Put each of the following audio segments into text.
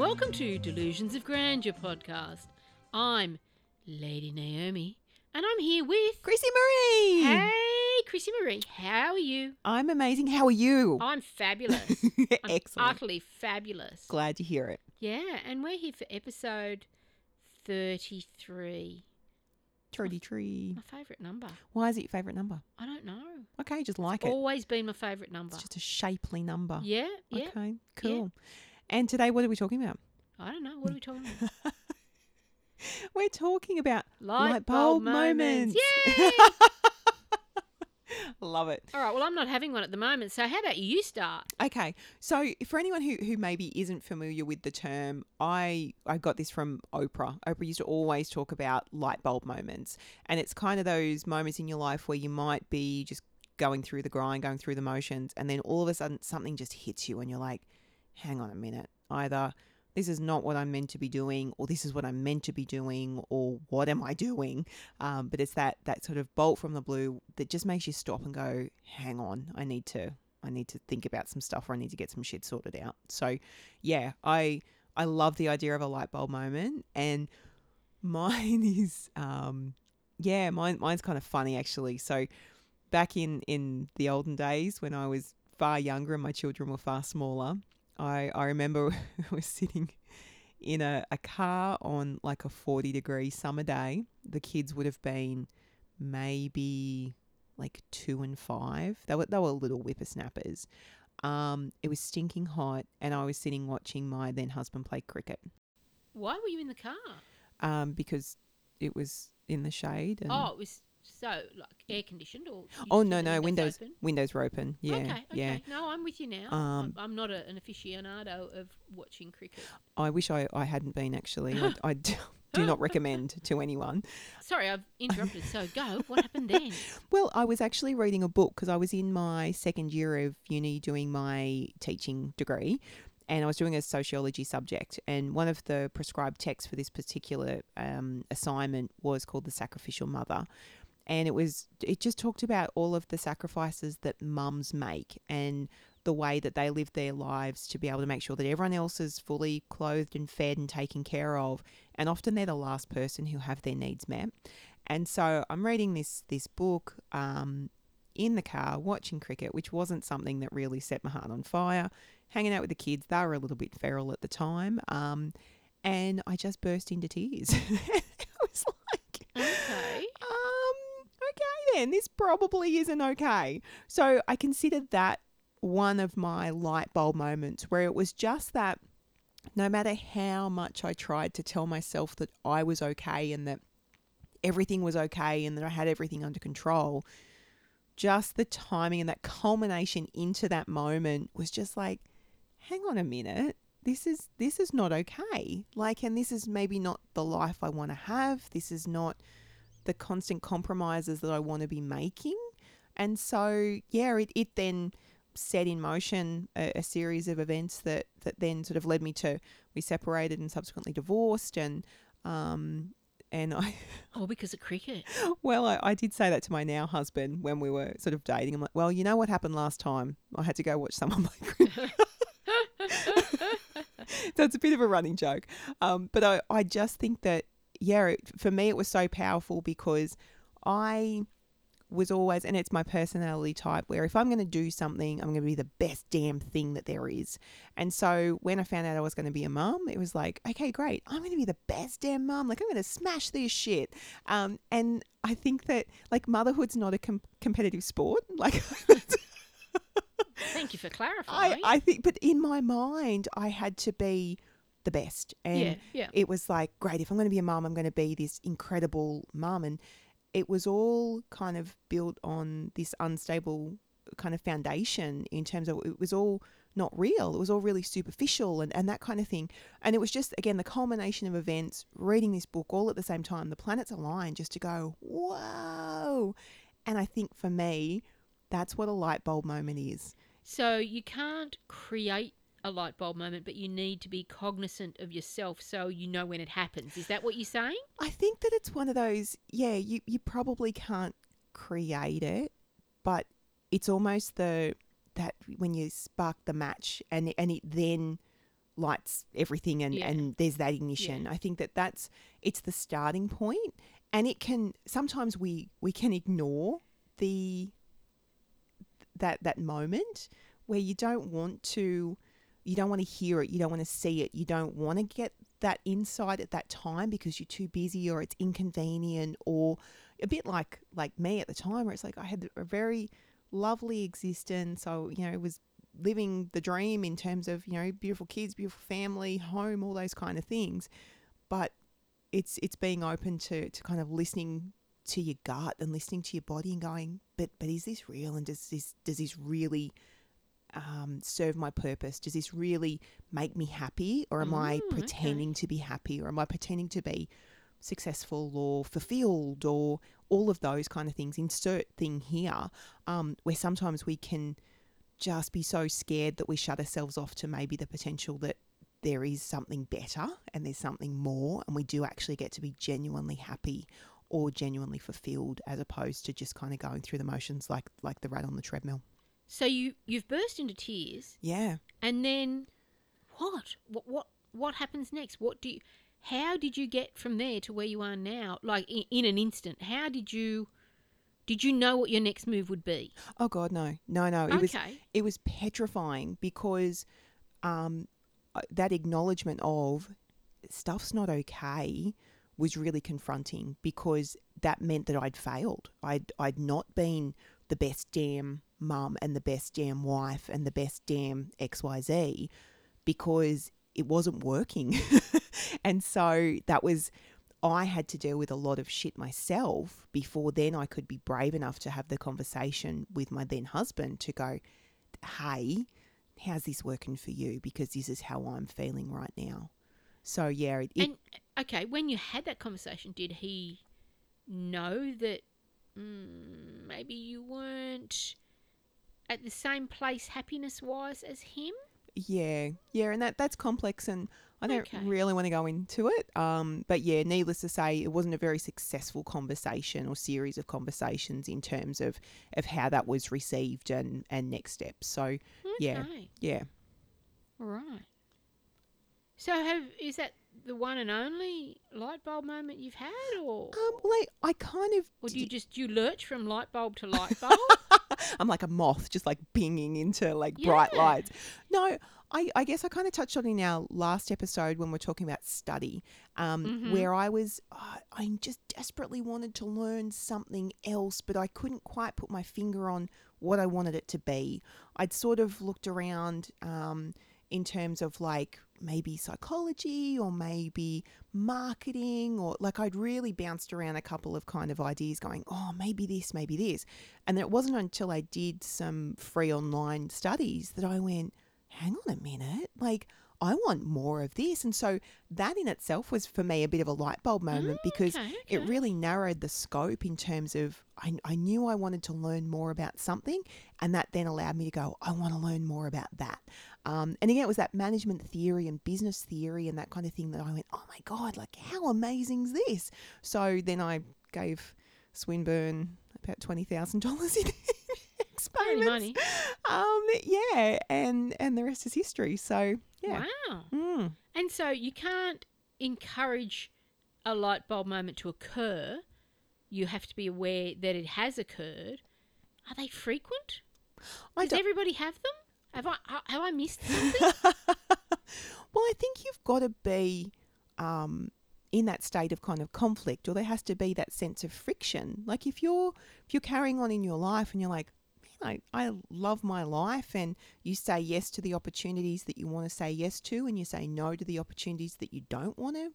welcome to Delusions of Grandeur podcast. I'm Lady Naomi, and I'm here with. Chrissy Marie. Hey, Chrissy Marie, how are you? I'm amazing. How are you? I'm fabulous. I'm Excellent. utterly fabulous. Glad to hear it. Yeah, and we're here for episode 33. Trudy tree. My favourite number. Why is it your favourite number? I don't know. Okay, just like it. Always been my favourite number. It's just a shapely number. Yeah, yeah. Okay, cool. And today, what are we talking about? I don't know. What are we talking about? We're talking about Light, Light bulb moments. Yay! love it. All right, well, I'm not having one at the moment, so how about you start? Okay, so for anyone who, who maybe isn't familiar with the term, I I got this from Oprah. Oprah used to always talk about light bulb moments, and it's kind of those moments in your life where you might be just going through the grind, going through the motions, and then all of a sudden something just hits you, and you're like, "Hang on a minute, either." This is not what I'm meant to be doing, or this is what I'm meant to be doing, or what am I doing? Um, but it's that that sort of bolt from the blue that just makes you stop and go, "Hang on, I need to I need to think about some stuff or I need to get some shit sorted out. So, yeah, I I love the idea of a light bulb moment, and mine is um yeah, mine mine's kind of funny actually. So, back in in the olden days when I was far younger and my children were far smaller, I I remember was sitting in a, a car on like a 40 degree summer day. The kids would have been maybe like two and five. They were they were little whippersnappers. Um, it was stinking hot, and I was sitting watching my then husband play cricket. Why were you in the car? Um, because it was in the shade. And, Oh, it was so like air conditioned or? oh no no windows open? windows were open. Yeah Okay, okay. yeah. No, I'm with you now. Um, I'm, I'm not a, an aficionado of watching cricket. I wish I, I hadn't been actually. I, I do, do not recommend to anyone. Sorry, I've interrupted. So go. What happened then? Well, I was actually reading a book because I was in my second year of uni doing my teaching degree and I was doing a sociology subject. And one of the prescribed texts for this particular um, assignment was called The Sacrificial Mother. And it was, it just talked about all of the sacrifices that mums make and the way that they live their lives to be able to make sure that everyone else is fully clothed and fed and taken care of. And often they're the last person who have their needs met. And so I'm reading this this book um, in the car, watching cricket, which wasn't something that really set my heart on fire. Hanging out with the kids, they were a little bit feral at the time, um, and I just burst into tears. it was like, okay this probably isn't okay. So I considered that one of my light bulb moments where it was just that no matter how much I tried to tell myself that I was okay and that everything was okay and that I had everything under control, just the timing and that culmination into that moment was just like, hang on a minute. This is this is not okay. Like and this is maybe not the life I want to have. This is not the constant compromises that I want to be making. And so yeah, it, it then set in motion a, a series of events that that then sort of led me to we separated and subsequently divorced and um and I All because of cricket. well, I, I did say that to my now husband when we were sort of dating. I'm like, well, you know what happened last time? I had to go watch someone play cricket. so it's a bit of a running joke. Um, but I, I just think that, yeah, it, for me, it was so powerful because I was always, and it's my personality type, where if I'm going to do something, I'm going to be the best damn thing that there is. And so when I found out I was going to be a mum, it was like, okay, great. I'm going to be the best damn mum. Like, I'm going to smash this shit. Um, and I think that, like, motherhood's not a com- competitive sport. Like, Thank you for clarifying. I, I think, but in my mind, I had to be the best. And yeah, yeah. it was like, great, if I'm going to be a mum, I'm going to be this incredible mum. And it was all kind of built on this unstable kind of foundation in terms of it was all not real. It was all really superficial and, and that kind of thing. And it was just, again, the culmination of events, reading this book all at the same time, the planets aligned just to go, whoa. And I think for me, that's what a light bulb moment is. So you can't create a light bulb moment, but you need to be cognizant of yourself so you know when it happens. Is that what you're saying? I think that it's one of those, yeah, you, you probably can't create it, but it's almost the that when you spark the match and and it then lights everything and Yeah. and there's that ignition i think that that's it's the starting point and it can sometimes we we can ignore the that that moment where you don't want to you don't want to hear it you don't want to see it you don't want to get that insight at that time because you're too busy or it's inconvenient or a bit like like me at the time where it's like I had a very lovely existence. I you know was living the dream in terms of you know beautiful kids beautiful family home all those kind of things. But it's it's being open to to kind of listening to your gut and listening to your body and going but but is this real? And does this does this really um, serve my purpose? Does this really make me happy, or am I Mm, okay. pretending to be happy, or am I pretending to be successful or fulfilled, or all of those kind of things? Insert thing here, um, where sometimes we can just be so scared that we shut ourselves off to maybe the potential that there is something better and there's something more, and we do actually get to be genuinely happy or genuinely fulfilled, as opposed to just kind of going through the motions like like the rat on the treadmill. So you you've burst into tears, Yeah. and then what? What what what happens next? What do you? How did you get from there to where you are now? Like in, in an instant. How did you? Did you know what your next move would be? Oh God, no, no, no. It was okay. it was petrifying because um, that acknowledgement of stuff's not okay was really confronting because that meant that I'd failed. I'd I'd not been the best damn mum and the best damn wife and the best damn XYZ because it wasn't working. and so that was I had to deal with a lot of shit myself before then I could be brave enough to have the conversation with my then husband to go, hey, how's this working for you? Because this is how I'm feeling right now. So, yeah, it, and okay, when you had that conversation, did he know that mm, maybe you weren't at the same place happiness wise as him? yeah, yeah, and that that's complex and I don't Okay. really want to go into it. Um, but yeah, needless to say, it wasn't a very successful conversation or series of conversations in terms of, of how that was received and, and next steps. So, Yeah. Okay. yeah. All right. So have is that the one and only light bulb moment you've had, or Um, well, I, I kind of or do you just do you lurch from light bulb to light bulb? I'm like a moth, just like binging into like bright lights. No, I, I guess I kind of touched on in our last episode when we're talking about study, um, Mhm. where I was, uh, I just desperately wanted to learn something else, but I couldn't quite put my finger on what I wanted it to be. I'd sort of looked around um, in terms of like maybe psychology or maybe marketing or like I'd really bounced around a couple of kind of ideas going, oh, maybe this, maybe this. And then it wasn't until I did some free online studies that I went, hang on a minute, like I want more of this. And so that in itself was for me a bit of a light bulb moment because okay, it really narrowed the scope in terms of I, I knew I wanted to learn more about something, and that then allowed me to go, I want to learn more about that. Um, and again, it was that management theory and business theory and that kind of thing that I went, oh my God, like how amazing is this? So then I gave Swinburne about $20,000 in experiments. money. Um, yeah, and, and the rest is history. So, yeah. Wow. Mm. And so you can't encourage a light bulb moment to occur. You have to be aware that it has occurred. Are they frequent? I Does everybody have them? Have I have I missed something? well, I think you've got to be um, in that state of kind of conflict, or there has to be that sense of friction. Like if you're if you're carrying on in your life and you're like, I, I love my life, and you say yes to the opportunities that you want to say yes to, and you say no to the opportunities that you don't want to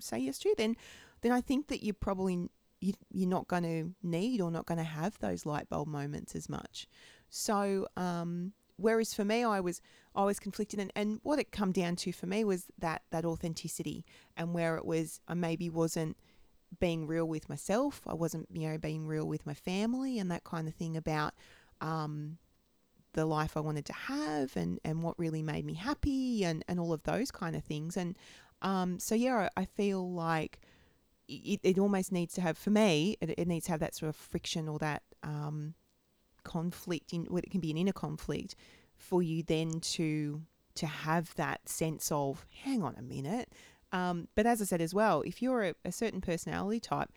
say yes to, then then I think that you're probably you, you're not going to need or not going to have those light bulb moments as much. So, um, whereas for me, I was I was conflicted, and, and what it come down to for me was that that authenticity, and where it was I maybe wasn't being real with myself, I wasn't you know being real with my family, and that kind of thing about um, the life I wanted to have, and and what really made me happy, and and all of those kind of things, and um, so yeah, I, I feel like it, it almost needs to have for me it, it needs to have that sort of friction or that um, conflict in what it can be an inner conflict for you then to to have that sense of, hang on a minute. Um, but as I said as well, if you're a, a certain personality type,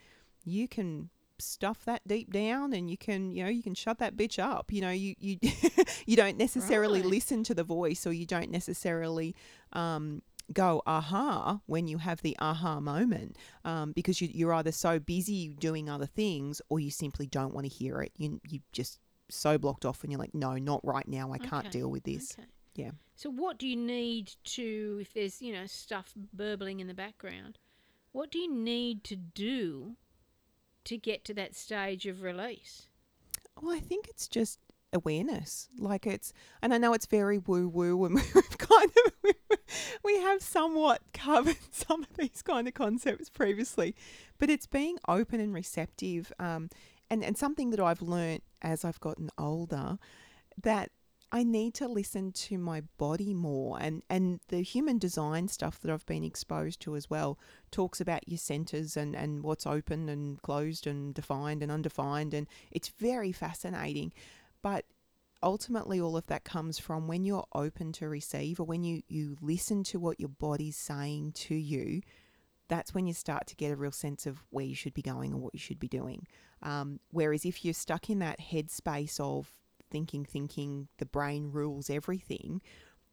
you can stuff that deep down and you can you know you can shut that bitch up you know you you you don't necessarily Right. listen to the voice or you don't necessarily um go aha when you have the aha moment um, because you, you're either so busy doing other things or you simply don't want to hear it you you just so blocked off and you're like no not right now i can't Okay, deal with this Okay. Yeah. So what do you need to if there's, you know, stuff burbling in the background, what do you need to do to get to that stage of release? Well, I think it's just awareness. Like it's, and I know it's very woo woo, and we've kind of we have somewhat covered some of these kind of concepts previously, but it's being open and receptive. Um, and and something that I've learnt as I've gotten older, that I need to listen to my body more, and and the human design stuff that I've been exposed to as well talks about your centers and and what's open and closed and defined and undefined, and it's very fascinating. But ultimately, all of that comes from when you're open to receive, or when you you listen to what your body's saying to you. That's when you start to get a real sense of where you should be going and what you should be doing. Um, whereas if you're stuck in that headspace of thinking, thinking, the brain rules everything,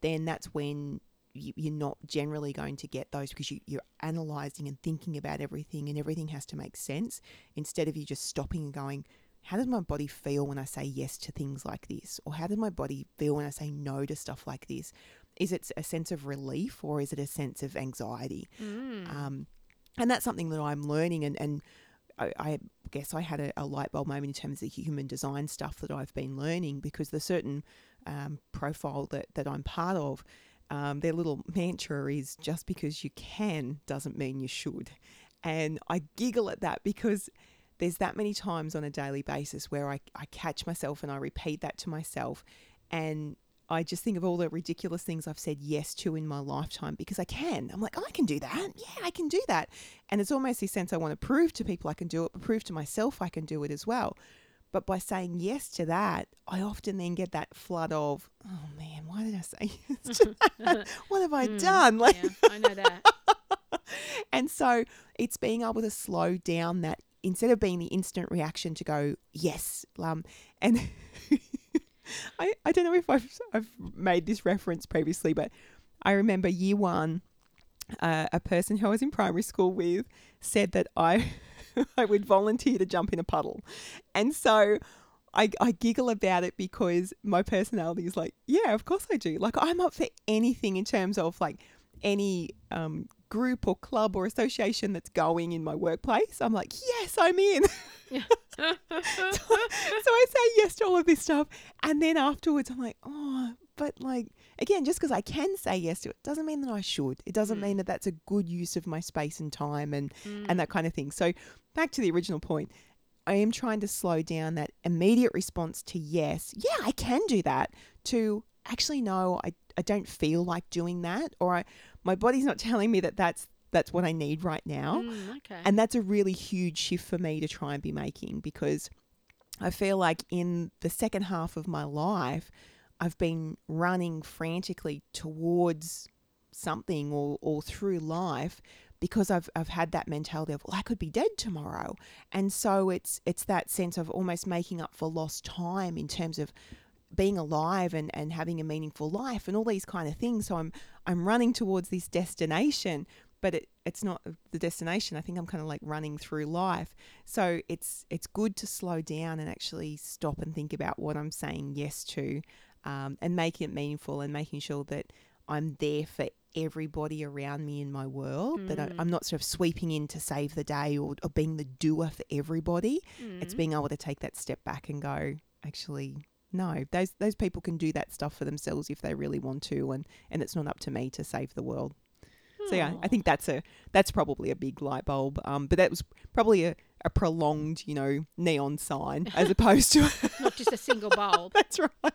then that's when you, you're not generally going to get those because you, you're analyzing and thinking about everything and everything has to make sense instead of you just stopping and going, how does my body feel when I say yes to things like this? Or how does my body feel when I say no to stuff like this? Is it a sense of relief or is it a sense of anxiety? Mm. Um, and that's something that I'm learning. And, and I, I guess I had a, a light bulb moment in terms of human design stuff that I've been learning because the certain um, profile that, that I'm part of, um, their little mantra is just because you can doesn't mean you should. And I giggle at that because there's that many times on a daily basis where I, I catch myself and I repeat that to myself. And I just think of all the ridiculous things I've said yes to in my lifetime because I can. I'm like, oh, I can do that. Yeah, I can do that. And it's almost this sense I want to prove to people I can do it, but prove to myself I can do it as well. But by saying yes to that, I often then get that flood of, oh man, why did I say yes to that? What have I Mm, done? Like, yeah, I know that. and so it's being able to slow down that instead of being the instant reaction to go yes um and I, I don't know if I've, I've made this reference previously but i remember year one uh, a person who i was in primary school with said that i i would volunteer to jump in a puddle and so I, I giggle about it because my personality is like, yeah, of course I do. Like, I'm up for anything in terms of like any um, group or club or association that's going in my workplace. I'm like, yes, I'm in. Yeah. so, so I say yes to all of this stuff. And then afterwards, I'm like, oh, but like, again, just because I can say yes to it doesn't mean that I should. It doesn't Mm. mean that that's a good use of my space and time and, Mm. and that kind of thing. So back to the original point. I am trying to slow down that immediate response to yes, yeah, I can do that, to actually no, I, I don't feel like doing that, or I, my body's not telling me that that's that's what I need right now. Mm, okay. And that's a really huge shift for me to try and be making because I feel like in the second half of my life, I've been running frantically towards something or, or through life because I've I've had that mentality of well I could be dead tomorrow. And so it's it's that sense of almost making up for lost time in terms of being alive and, and having a meaningful life and all these kind of things. So I'm I'm running towards this destination, but it, it's not the destination. I think I'm kind of like running through life. So it's it's good to slow down and actually stop and think about what I'm saying yes to, um, and making it meaningful and making sure that I'm there for everybody around me in my world. That I, Mm. I'm not sort of sweeping in to save the day or, or being the doer for everybody. It's Mm. being able to take that step back and go, actually, no, those those people can do that stuff for themselves if they really want to, and and it's not up to me to save the world. So yeah, I think that's a that's probably a big light bulb. Um, but that was probably a, a prolonged, you know, neon sign as opposed to not just a single bulb. that's right.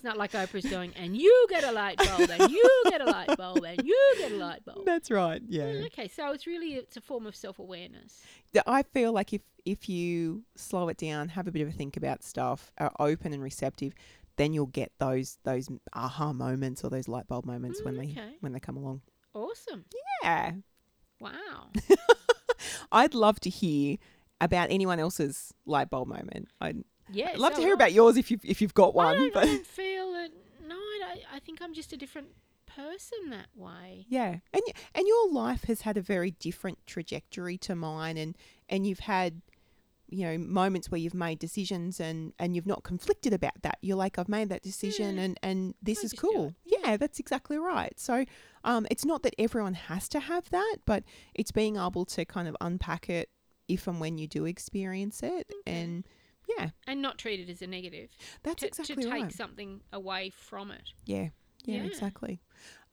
It's not like Oprah's going, and you get a light bulb, and you get a light bulb, and you get a light bulb. That's right. Yeah. Mm, Okay, so it's really it's a form of self awareness. I feel like if if you slow it down, have a bit of a think about stuff, are open and receptive, then you'll get those those aha moments or those light bulb moments when Mm, they okay. when they come along. Awesome. Yeah. Wow. I'd love to hear about anyone else's light bulb moment. I'd Yeah. love to hear about yours if you've if you've got I one. don't, I But don't feel that. No, I, don't- I think I'm just a different person that way. yeah, and and your life has had a very different trajectory to mine, and and you've had you know moments where you've made decisions and and you've not conflicted about that you're like i've made that decision Yeah. and and this I is cool yeah that's exactly right so um it's not that everyone has to have that but it's being able to kind of unpack it if and when you do experience it Okay. and yeah And not treat it as a negative. that's to, exactly to take right something away from it. yeah yeah, Yeah. exactly.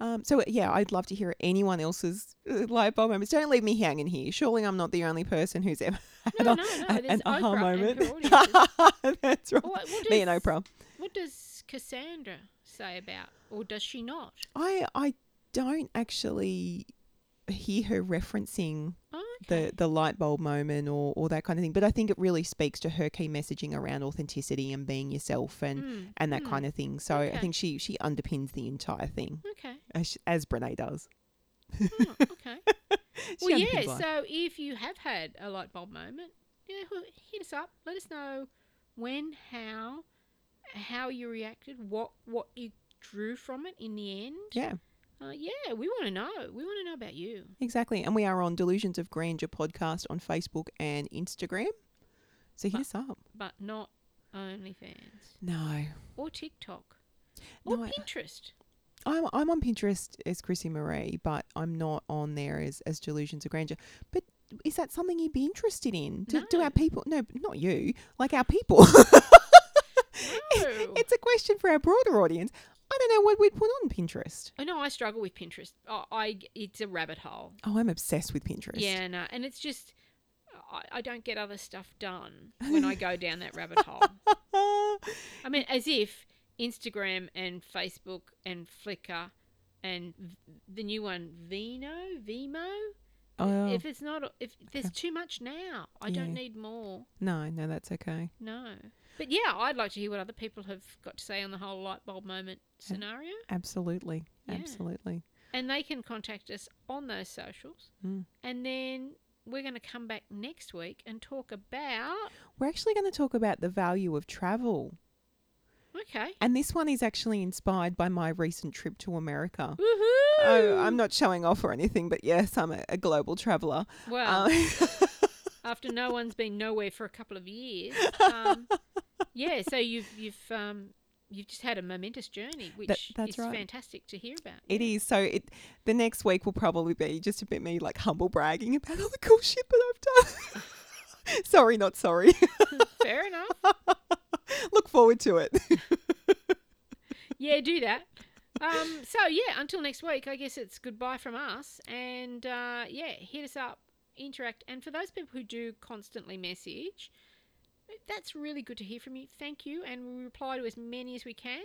Um, so yeah, I'd love to hear anyone else's uh, light bulb moments. Don't leave me hanging here. Surely I'm not the only person who's ever had No, a, no, no. a- an aha moment. and her audiences. That's right. What, what Me and Oprah. What does Cassandra say about, or does she not? I I don't actually hear her referencing Oh, okay. the the light bulb moment or or that kind of thing, but I think it really speaks to her key messaging around authenticity and being yourself and Mm, and that mm, kind of thing. So I think she she underpins the entire thing Okay. as as Brene does. Oh, okay. Well, yeah. life. So if you have had a light bulb moment, yeah, hit us up. Let us know when, how, how you reacted, what what you drew from it in the end. yeah. Uh, yeah, we want to know. We want to know about you. Exactly. And we are on Delusions of Grandeur podcast on Facebook and Instagram. So hit But- us up. but not OnlyFans No. or TikTok or No, I- Pinterest. I'm, I'm on Pinterest as Chrissy Marie, but I'm not on there as, as Delusions of Grandeur. But is that something you'd be interested in? Do, do our people, no, not you, like our people. No. it's a question for our broader audience. I don't know what we'd put on Pinterest. I know I struggle with Pinterest. Oh, I it's a rabbit hole. Oh, I'm obsessed with Pinterest. Yeah, no, and it's just I, I don't get other stuff done when I go down that rabbit hole. I mean, as if Instagram and Facebook and Flickr and the new one Vino, Vimo. Oh. If it's not, if there's Okay. too much now, I Yeah. don't need more. no, no, that's okay. No, but yeah, I'd like to hear what other people have got to say on the whole light bulb moment scenario, Absolutely. Yeah. Absolutely. and they can contact us on those socials, Mm. and then we're going to come back next week and talk about. We're actually going to talk about the value of travel. Okay. And this one is actually inspired by my recent trip to America. Woohoo! Oh, I'm not showing off or anything, but yes, I'm a, a global traveller. Well, Um, after no one's been nowhere for a couple of years, um, yeah. So you've you've um, you've just had a momentous journey, which that's is right. fantastic to hear about. it is. So it the next week will probably be just a bit me like humble bragging about all the cool shit that I've done. sorry, not sorry. Fair enough. Look forward to it. Yeah, do that. Um, so yeah, until next week, I guess it's goodbye from us, and uh, yeah, hit us up, interact, and for those people who do constantly message, that's really good to hear from you. Thank you, and we reply to as many as we can.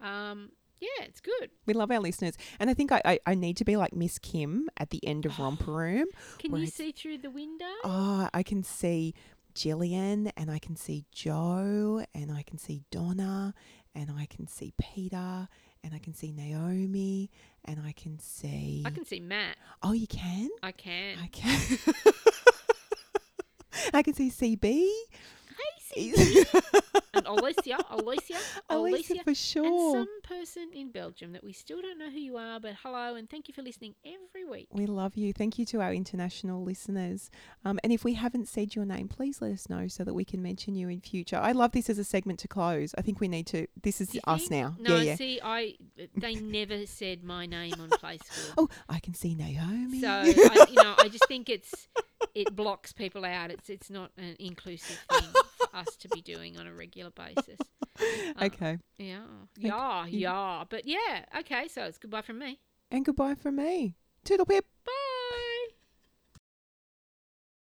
Um, yeah, it's good. We love our listeners. And I think I, I, I need to be like Miss Kim at the end of Romper Room. Can you it's- see through the window? Oh, I can see Jillian and I can see Joe and I can see Donna and I can see Peter and I can see Naomi and I can see. I can see Matt. Oh, you can? I can. I can. I can see CB. Hey, and Alicia, Alicia, Alicia Alicia, for and sure. some person in Belgium that we still don't know who you are, but hello and thank you for listening every week. We love you. Thank you to our international listeners. Um, and if we haven't said your name, please let us know so that we can mention you in future. I love this as a segment to close. I think we need to. This is us think? now. No, yeah, yeah. see, I they never said my name on Facebook. Oh, I can see Naomi. So I, you know, I just think it's it blocks people out. It's it's not an inclusive thing for us to be doing on a regular basis. Uh, okay. Yeah, yeah, yeah. But yeah, okay. So it's goodbye from me. And goodbye from me. Toodle pip. Bye.